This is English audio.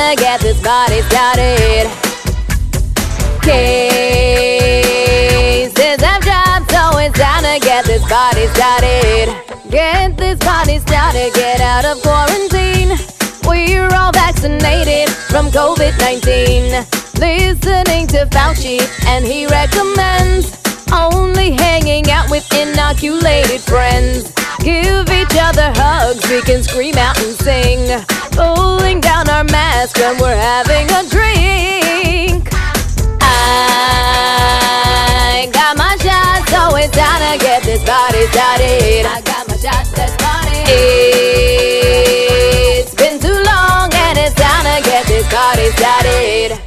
to get this party started. Cases have dropped, so it's time to get this party started. Get this party started, get out of quarantine. We're all vaccinated from COVID 19. Listening to Fauci, and he recommends only hanging out with inoculated friends. Give each other hugs, we can scream out we're having a drink. I got my shots, always down to get this party started. I got my shots, let's party. It's been too long, and it's time to get this party started.